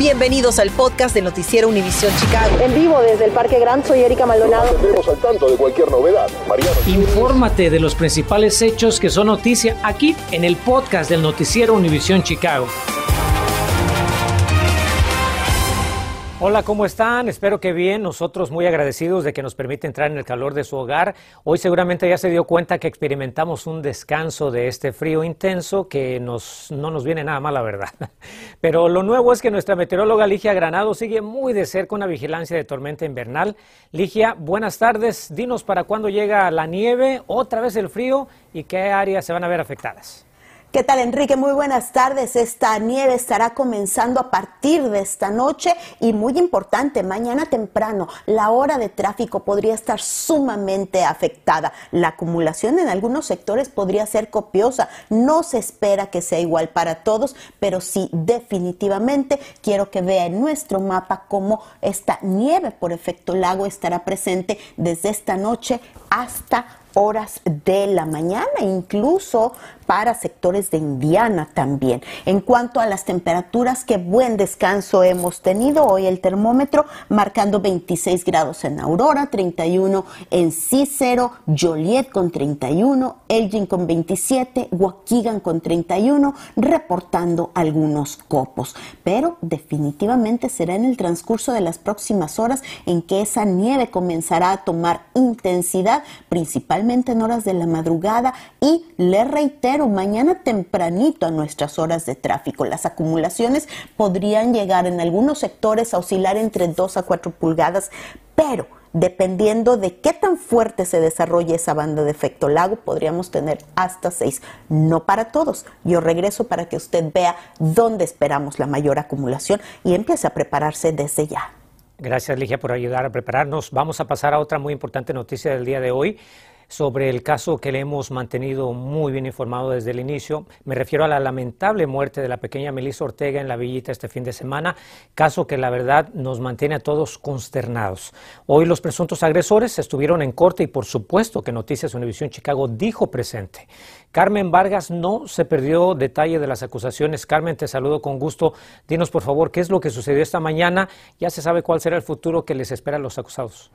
Bienvenidos al podcast del Noticiero Univisión Chicago. En vivo desde el Parque Gran, soy Erika Maldonado. Estamos al tanto de cualquier novedad. Mariano. Infórmate de los principales hechos que son noticia aquí en el podcast del Noticiero Univisión Chicago. Hola, ¿cómo están? Espero que bien. Nosotros muy agradecidos de que nos permite entrar en el calor de su hogar. Hoy seguramente ya se dio cuenta que experimentamos un descanso de este frío intenso que nos, no nos viene nada mal, la verdad. Pero lo nuevo es que nuestra meteoróloga Ligia Granado sigue muy de cerca una vigilancia de tormenta invernal. Ligia, buenas tardes. Dinos para cuándo llega la nieve, otra vez el frío y qué áreas se van a ver afectadas. ¿Qué tal, Enrique? Muy buenas tardes. Esta nieve estará comenzando a partir de esta noche y muy importante, mañana temprano la hora de tráfico podría estar sumamente afectada. La acumulación en algunos sectores podría ser copiosa. No se espera que sea igual para todos, pero sí definitivamente quiero que vea en nuestro mapa cómo esta nieve por efecto lago estará presente desde esta noche hasta horas de la mañana, incluso para sectores de Indiana también. En cuanto a las temperaturas, qué buen descanso hemos tenido. Hoy el termómetro marcando 26 grados en Aurora, 31 en Cícero, Joliet con 31, Elgin con 27, Waukegan con 31, reportando algunos copos. Pero definitivamente será en el transcurso de las próximas horas en que esa nieve comenzará a tomar intensidad, principalmente en horas de la madrugada y le reitero, mañana tempranito a nuestras horas de tráfico. Las acumulaciones podrían llegar en algunos sectores a oscilar entre 2 a 4 pulgadas, pero dependiendo de qué tan fuerte se desarrolle esa banda de efecto lago, podríamos tener hasta 6. No para todos. Yo regreso para que usted vea dónde esperamos la mayor acumulación y empiece a prepararse desde ya. Gracias, Ligia, por ayudar a prepararnos. Vamos a pasar a otra muy importante noticia del día de hoy sobre el caso que le hemos mantenido muy bien informado desde el inicio. Me refiero a la lamentable muerte de la pequeña Melissa Ortega en la villita este fin de semana, caso que la verdad nos mantiene a todos consternados. Hoy los presuntos agresores estuvieron en corte y por supuesto que Noticias Univisión Chicago dijo presente. Carmen Vargas no se perdió detalle de las acusaciones. Carmen, te saludo con gusto. Dinos por favor qué es lo que sucedió esta mañana. Ya se sabe cuál será el futuro que les espera a los acusados.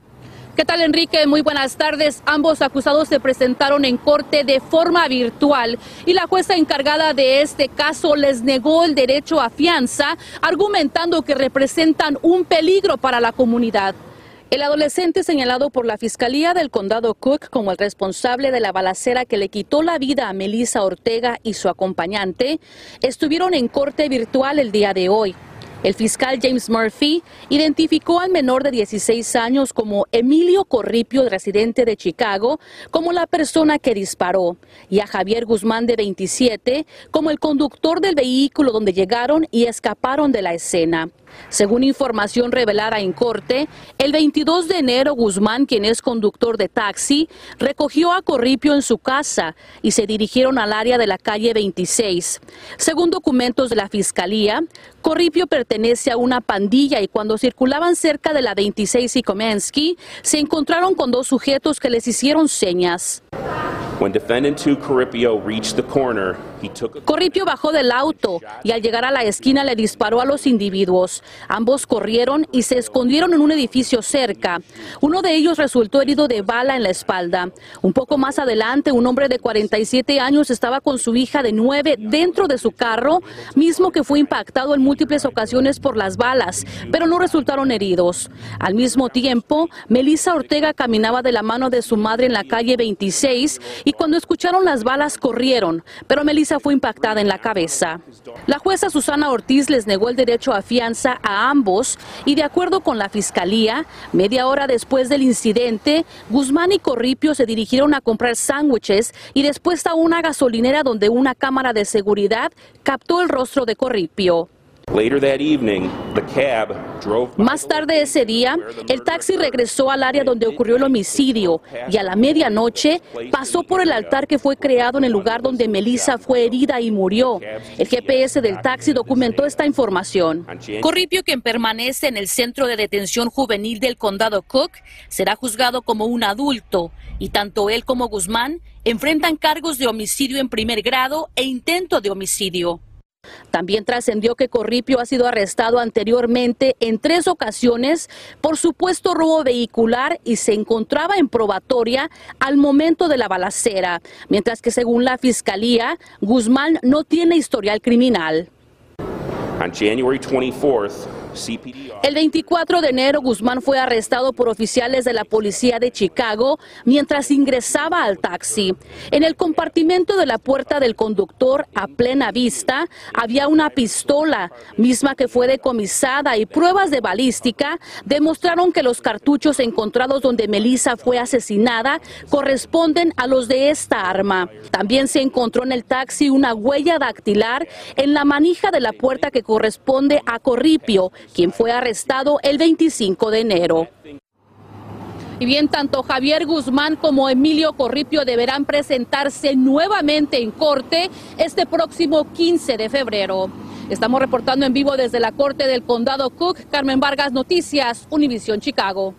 ¿Qué tal, Enrique? Muy buenas tardes. Ambos acusados se presentaron en corte de forma virtual y la jueza encargada de este caso les negó el derecho a fianza, argumentando que representan un peligro para la comunidad. El adolescente señalado por la Fiscalía del Condado Cook como el responsable de la balacera que le quitó la vida a Melissa Ortega y su acompañante estuvieron en corte virtual el día de hoy. El fiscal James Murphy identificó al menor de 16 años como Emilio Corripio, residente de Chicago, como la persona que disparó, y a Javier Guzmán, de 27, como el conductor del vehículo donde llegaron y escaparon de la escena. Según información revelada en corte, el 22 de enero Guzmán, quien es conductor de taxi, recogió a Corripio en su casa y se dirigieron al área de la calle 26. Según documentos de la Fiscalía, Corripio pertenece a una pandilla y cuando circulaban cerca de la 26 y Komensky, se encontraron con dos sujetos que les hicieron señas. Corripio bajó del auto y al llegar a la esquina le disparó a los individuos. Ambos corrieron y se escondieron en un edificio cerca. Uno de ellos resultó herido de bala en la espalda. Un poco más adelante, un hombre de 47 años estaba con su hija de 9 dentro de su carro, mismo que fue impactado en múltiples ocasiones por las balas, pero no resultaron heridos. Al mismo tiempo, Melissa Ortega caminaba de la mano de su madre en la calle 26 y cuando escucharon las balas corrieron, pero Melissa fue impactada en la cabeza. La jueza Susana Ortiz les negó el derecho a fianza a ambos y de acuerdo con la fiscalía, media hora después del incidente, Guzmán y Corripio se dirigieron a comprar sándwiches y después a una gasolinera donde una cámara de seguridad captó el rostro de Corripio. Más tarde ese día, el taxi regresó al área donde ocurrió el homicidio y a la medianoche pasó por el altar que fue creado en el lugar donde Melissa fue herida y murió. El GPS del taxi documentó esta información. Corripio, quien permanece en el centro de detención juvenil del condado Cook, será juzgado como un adulto y tanto él como Guzmán enfrentan cargos de homicidio en primer grado e intento de homicidio. También trascendió que Corripio ha sido arrestado anteriormente en tres ocasiones por supuesto robo vehicular y se encontraba en probatoria al momento de la balacera, mientras que según la fiscalía, Guzmán no tiene historial criminal. On January 24th, el 24 de enero, Guzmán fue arrestado por oficiales de la policía de Chicago mientras ingresaba al taxi. En el compartimento de la puerta del conductor, a plena vista, había una pistola, misma que fue decomisada y pruebas de balística demostraron que los cartuchos encontrados donde Melissa fue asesinada corresponden a los de esta arma. También se encontró en el taxi una huella dactilar en la manija de la puerta que corresponde a Corripio, quien fue arrestado el 25 de enero. Y bien, tanto Javier Guzmán como Emilio Corripio deberán presentarse nuevamente en corte este próximo 15 de febrero. Estamos reportando en vivo desde la Corte del Condado Cook. Carmen Vargas, Noticias, Univisión Chicago.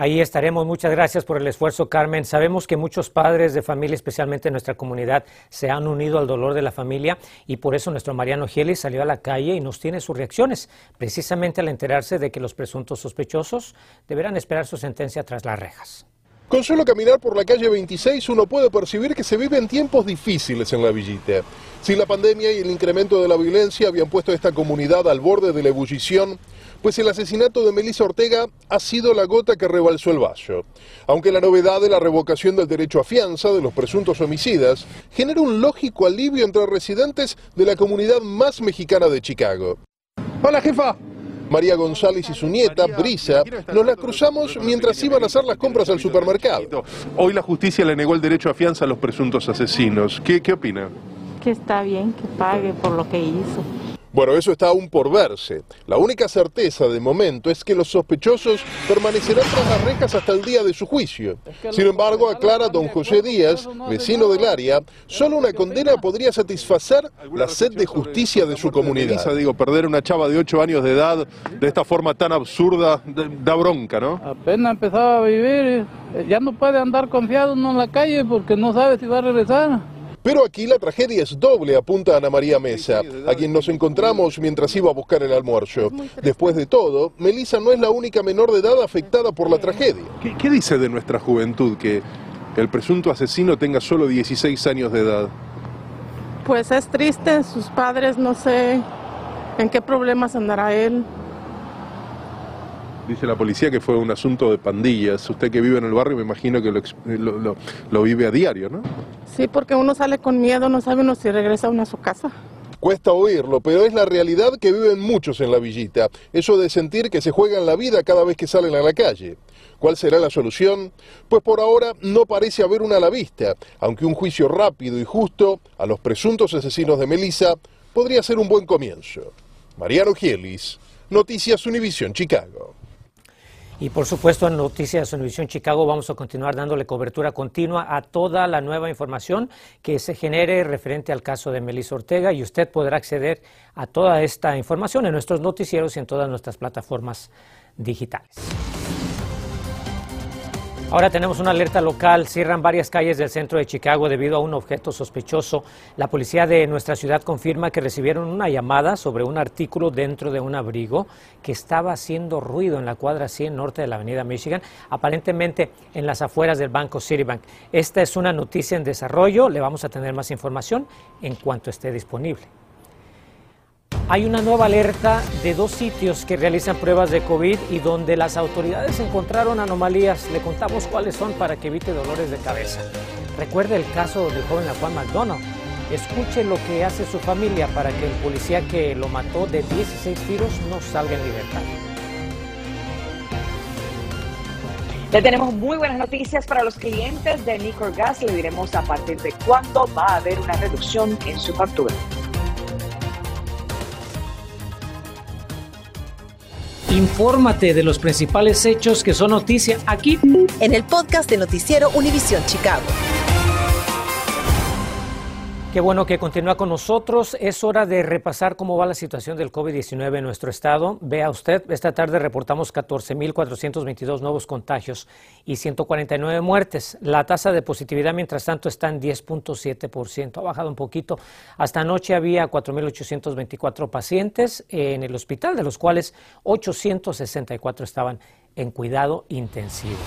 Ahí estaremos. Muchas gracias por el esfuerzo, Carmen. Sabemos que muchos padres de familia, especialmente en nuestra comunidad, se han unido al dolor de la familia y por eso nuestro Mariano Gieli salió a la calle y nos tiene sus reacciones, precisamente al enterarse de que los presuntos sospechosos deberán esperar su sentencia tras las rejas. Con solo caminar por la calle 26 uno puede percibir que se viven tiempos difíciles en la villita. Si la pandemia y el incremento de la violencia habían puesto a esta comunidad al borde de la ebullición, pues el asesinato de Melissa Ortega ha sido la gota que rebalsó el vaso. Aunque la novedad de la revocación del derecho a fianza de los presuntos homicidas genera un lógico alivio entre residentes de la comunidad más mexicana de Chicago. Hola jefa. María González y su nieta, Brisa, nos la cruzamos mientras iban a hacer las compras al supermercado. Hoy la justicia le negó el derecho a fianza a los presuntos asesinos. ¿Qué, qué opina? Que está bien que pague por lo que hizo. Bueno, eso está aún por verse. La única certeza de momento es que los sospechosos permanecerán tras las rejas hasta el día de su juicio. Sin embargo, aclara don José Díaz, vecino del área, solo una condena podría satisfacer la sed de justicia de su comunidad. Digo, perder una chava de 8 años de edad de esta forma tan absurda da bronca, ¿no? Apenas empezaba a vivir, eh, ya no puede andar confiado uno en la calle porque no sabe si va a regresar. Pero aquí la tragedia es doble, apunta Ana María Mesa, a quien nos encontramos mientras iba a buscar el almuerzo. Después de todo, Melissa no es la única menor de edad afectada por la tragedia. ¿Qué, dice de nuestra juventud que el presunto asesino tenga solo 16 años de edad? Pues es triste, sus padres no sé en qué problemas andará él. Dice la policía que fue un asunto de pandillas. Usted que vive en el barrio me imagino que lo, lo, vive a diario, ¿no? Sí, porque uno sale con miedo, no sabe uno si regresa uno a su casa. Cuesta oírlo, pero es la realidad que viven muchos en la villita. Eso de sentir que se juegan la vida cada vez que salen a la calle. ¿Cuál será la solución? Pues por ahora no parece haber una a la vista, aunque un juicio rápido y justo a los presuntos asesinos de Melissa podría ser un buen comienzo. Mariano Gielis, Noticias Univisión Chicago. Y por supuesto en Noticias Univisión Chicago vamos a continuar dándole cobertura continua a toda la nueva información que se genere referente al caso de Melissa Ortega y usted podrá acceder a toda esta información en nuestros noticieros y en todas nuestras plataformas digitales. Ahora tenemos una alerta local. Cierran varias calles del centro de Chicago debido a un objeto sospechoso. La policía de nuestra ciudad confirma que recibieron una llamada sobre un artículo dentro de un abrigo que estaba haciendo ruido en la cuadra 100 norte de la avenida Michigan, aparentemente en las afueras del banco Citibank. Esta es una noticia en desarrollo. Le vamos a tener más información en cuanto esté disponible. Hay una nueva alerta de dos sitios que realizan pruebas de COVID y donde las autoridades encontraron anomalías. Le contamos cuáles son para que evite dolores de cabeza. Recuerde el caso del joven Juan McDonald. Escuche lo que hace su familia para que el policía que lo mató de 16 tiros no salga en libertad. Le tenemos muy buenas noticias para los clientes de Nicor Gas. Le diremos a partir de cuándo va a haber una reducción en su factura. Infórmate de los principales hechos que son noticia aquí en el podcast de Noticiero Univisión Chicago. Qué bueno que continúa con nosotros. Es hora de repasar cómo va la situación del COVID-19 en nuestro estado. Vea usted, esta tarde reportamos 14.422 nuevos contagios y 149 muertes. La tasa de positividad, mientras tanto, está en 10.7%. Ha bajado un poquito. Hasta anoche había 4.824 pacientes en el hospital, de los cuales 864 estaban en cuidado intensivo.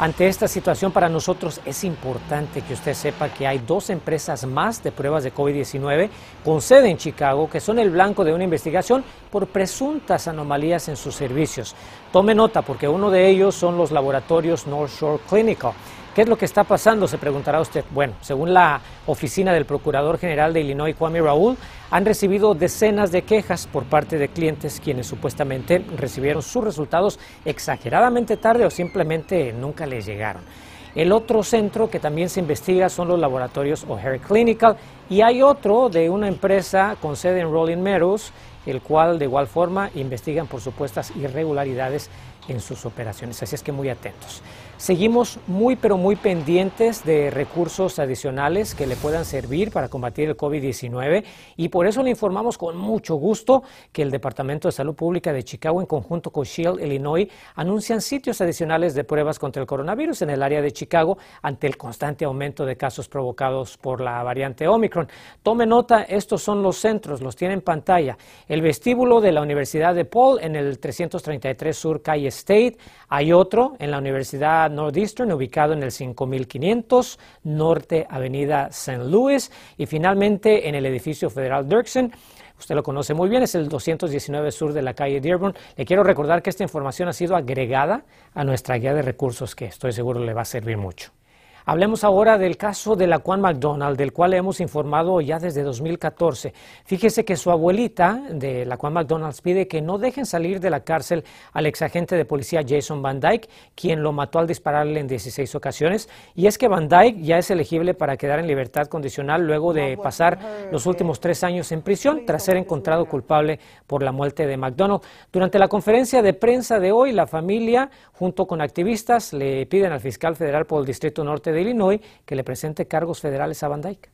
Ante esta situación para nosotros es importante que usted sepa que hay dos empresas más de pruebas de COVID-19 con sede en Chicago que son el blanco de una investigación por presuntas anomalías en sus servicios. Tome nota porque uno de ellos son los laboratorios North Shore Clinical. ¿Qué es lo que está pasando? Se preguntará usted. Bueno, según la oficina del Procurador General de Illinois, Kwame Raúl, han recibido decenas de quejas por parte de clientes quienes supuestamente recibieron sus resultados exageradamente tarde o simplemente nunca les llegaron. El otro centro que también se investiga son los laboratorios O'Hare Clinical y hay otro de una empresa con sede en Rolling Meadows, el cual de igual forma investigan por supuestas irregularidades en sus operaciones. Así es que muy atentos. Seguimos muy pero muy pendientes de recursos adicionales que le puedan servir para combatir el COVID-19 y por eso le informamos con mucho gusto que el Departamento de Salud Pública de Chicago en conjunto con Shield, Illinois, anuncian sitios adicionales de pruebas contra el coronavirus en el área de Chicago ante el constante aumento de casos provocados por la variante Omicron. Tome nota, estos son los centros, los tiene en pantalla. El vestíbulo de la Universidad de Paul en el 333 Sur Calle State. Hay otro en la Universidad Northeastern, ubicado en el 5500 Norte Avenida St. Louis. Y finalmente en el edificio federal Dirksen. Usted lo conoce muy bien, es el 219 sur de la calle Dearborn. Le quiero recordar que esta información ha sido agregada a nuestra guía de recursos, que estoy seguro le va a servir mucho. Hablemos ahora del caso de la Juan McDonald, del cual hemos informado ya desde 2014. Fíjese que su abuelita de la Juan McDonald pide que no dejen salir de la cárcel al exagente de policía Jason Van Dyke, quien lo mató al dispararle en 16 ocasiones. Y es que Van Dyke ya es elegible para quedar en libertad condicional luego de pasar los últimos tres años en prisión tras ser encontrado culpable por la muerte de McDonald. Durante la conferencia de prensa de hoy, la familia, junto con activistas, le piden al fiscal federal por el Distrito Norte de Illinois que le presente cargos federales a Van Dyke.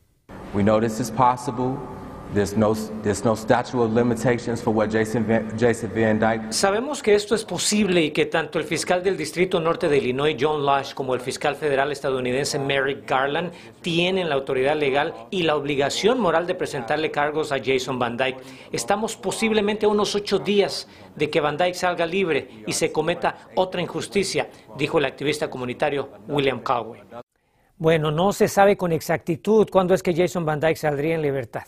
We know this is possible. There's no, there's no statute of limitations for what Jason Van, Jason Van Dyke. Sabemos que esto es posible y que tanto el fiscal del Distrito Norte de Illinois, John Lash, como el fiscal federal estadounidense Merrick Garland tienen la autoridad legal y la obligación moral de presentarle cargos a Jason Van Dyke. Estamos posiblemente a unos ocho días de que Van Dyke salga libre y se cometa otra injusticia, dijo el activista comunitario William Caldwell. Bueno, no se sabe con exactitud cuándo es que Jason Van Dyke saldría en libertad.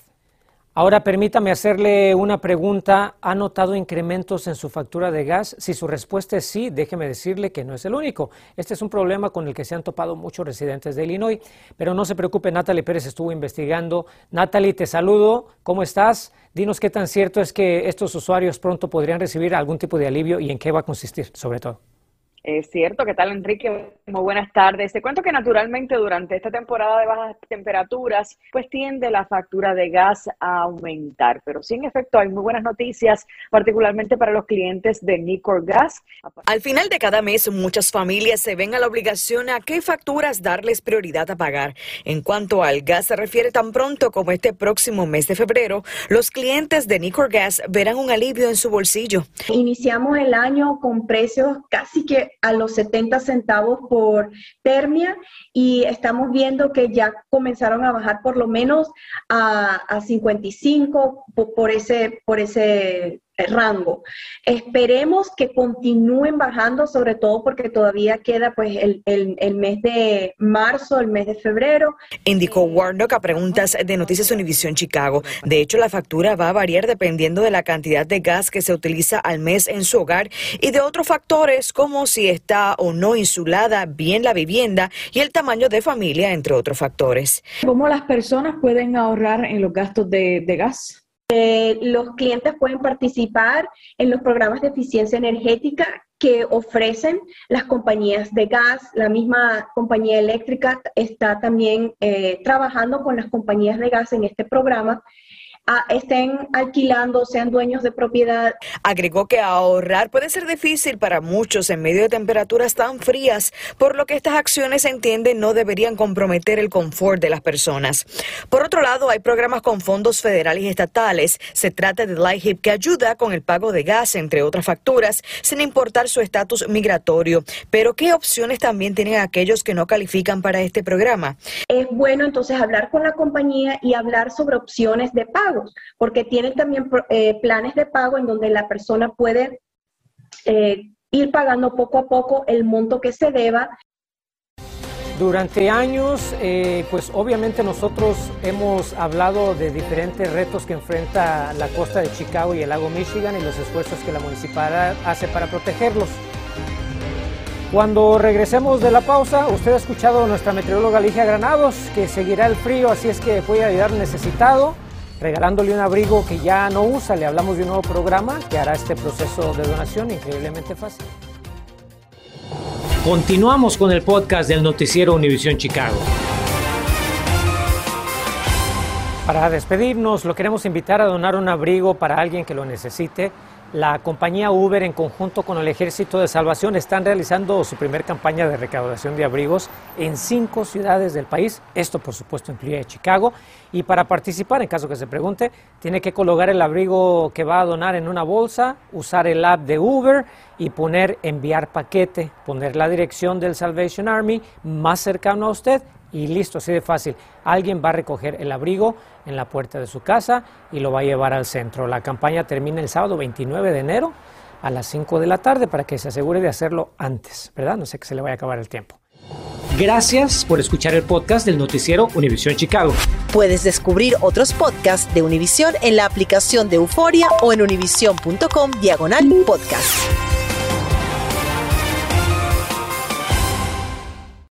Ahora permítame hacerle una pregunta. ¿Ha notado incrementos en su factura de gas? Si su respuesta es sí, déjeme decirle que no es el único. Este es un problema con el que se han topado muchos residentes de Illinois. Pero no se preocupe, Natalie Pérez estuvo investigando. Natalie, te saludo. ¿Cómo estás? Dinos qué tan cierto es que estos usuarios pronto podrían recibir algún tipo de alivio y en qué va a consistir, sobre todo. Es cierto, ¿qué tal Enrique? Muy buenas tardes. Te cuento que naturalmente durante esta temporada de bajas temperaturas, pues tiende la factura de gas a aumentar, pero sí en efecto hay muy buenas noticias, particularmente para los clientes de Nicor Gas. Al final de cada mes, muchas familias se ven a la obligación a qué facturas darles prioridad a pagar. En cuanto al gas se refiere tan pronto como este próximo mes de febrero, los clientes de Nicor Gas verán un alivio en su bolsillo. Iniciamos el año con precios casi que a los 70 centavos por termia y estamos viendo que ya comenzaron a bajar por lo menos a, a 55 por ese, por ese rango. Esperemos que continúen bajando, sobre todo porque todavía queda pues el, el, el, mes de marzo, el mes de febrero. Indicó Warnock a preguntas de Noticias Univisión Chicago. De hecho, la factura va a variar dependiendo de la cantidad de gas que se utiliza al mes en su hogar y de otros factores como si está o no insulada bien la vivienda y el tamaño de familia, entre otros factores. ¿Cómo las personas pueden ahorrar en los gastos de, de gas? Eh, los clientes pueden participar en los programas de eficiencia energética que ofrecen las compañías de gas. La misma compañía eléctrica está también eh, trabajando con las compañías de gas en este programa estén alquilando, sean dueños de propiedad. Agregó que ahorrar puede ser difícil para muchos en medio de temperaturas tan frías, por lo que estas acciones se entiende no deberían comprometer el confort de las personas. Por otro lado, hay programas con fondos federales y estatales. Se trata de LIHEAP que ayuda con el pago de gas, entre otras facturas, sin importar su estatus migratorio. Pero, ¿qué opciones también tienen aquellos que no califican para este programa? Es bueno entonces hablar con la compañía y hablar sobre opciones de porque tienen también eh, planes de pago en donde la persona puede eh, ir pagando poco a poco el monto que se deba durante años, eh, pues obviamente nosotros hemos hablado de diferentes retos que enfrenta la costa de Chicago y el lago Michigan y los esfuerzos que la municipalidad hace para protegerlos. Cuando regresemos de la pausa, usted ha escuchado a nuestra meteoróloga Ligia Granados, que seguirá el frío, así es que puede ayudar necesitado, regalándole un abrigo que ya no usa. Le hablamos de un nuevo programa que hará este proceso de donación increíblemente fácil. Continuamos con el podcast del noticiero Univisión Chicago. Para despedirnos, lo queremos invitar a donar un abrigo para alguien que lo necesite la compañía Uber en conjunto con el Ejército de Salvación están realizando su primer campaña de recaudación de abrigos en cinco ciudades del país. Esto, por supuesto, incluye Chicago. Y para participar, en caso que se pregunte, tiene que colocar el abrigo que va a donar en una bolsa, usar el app de Uber y poner enviar paquete, poner la dirección del Salvation Army más cercano a usted y listo, así de fácil. Alguien va a recoger el abrigo en la puerta de su casa y lo va a llevar al centro. La campaña termina el sábado 29 de enero a las 5 de la tarde para que se asegure de hacerlo antes, ¿verdad? No sé que se le vaya a acabar el tiempo. Gracias por escuchar el podcast del noticiero Univisión Chicago. Puedes descubrir otros podcasts de Univisión en la aplicación de Euforia o en univision.com diagonal podcast.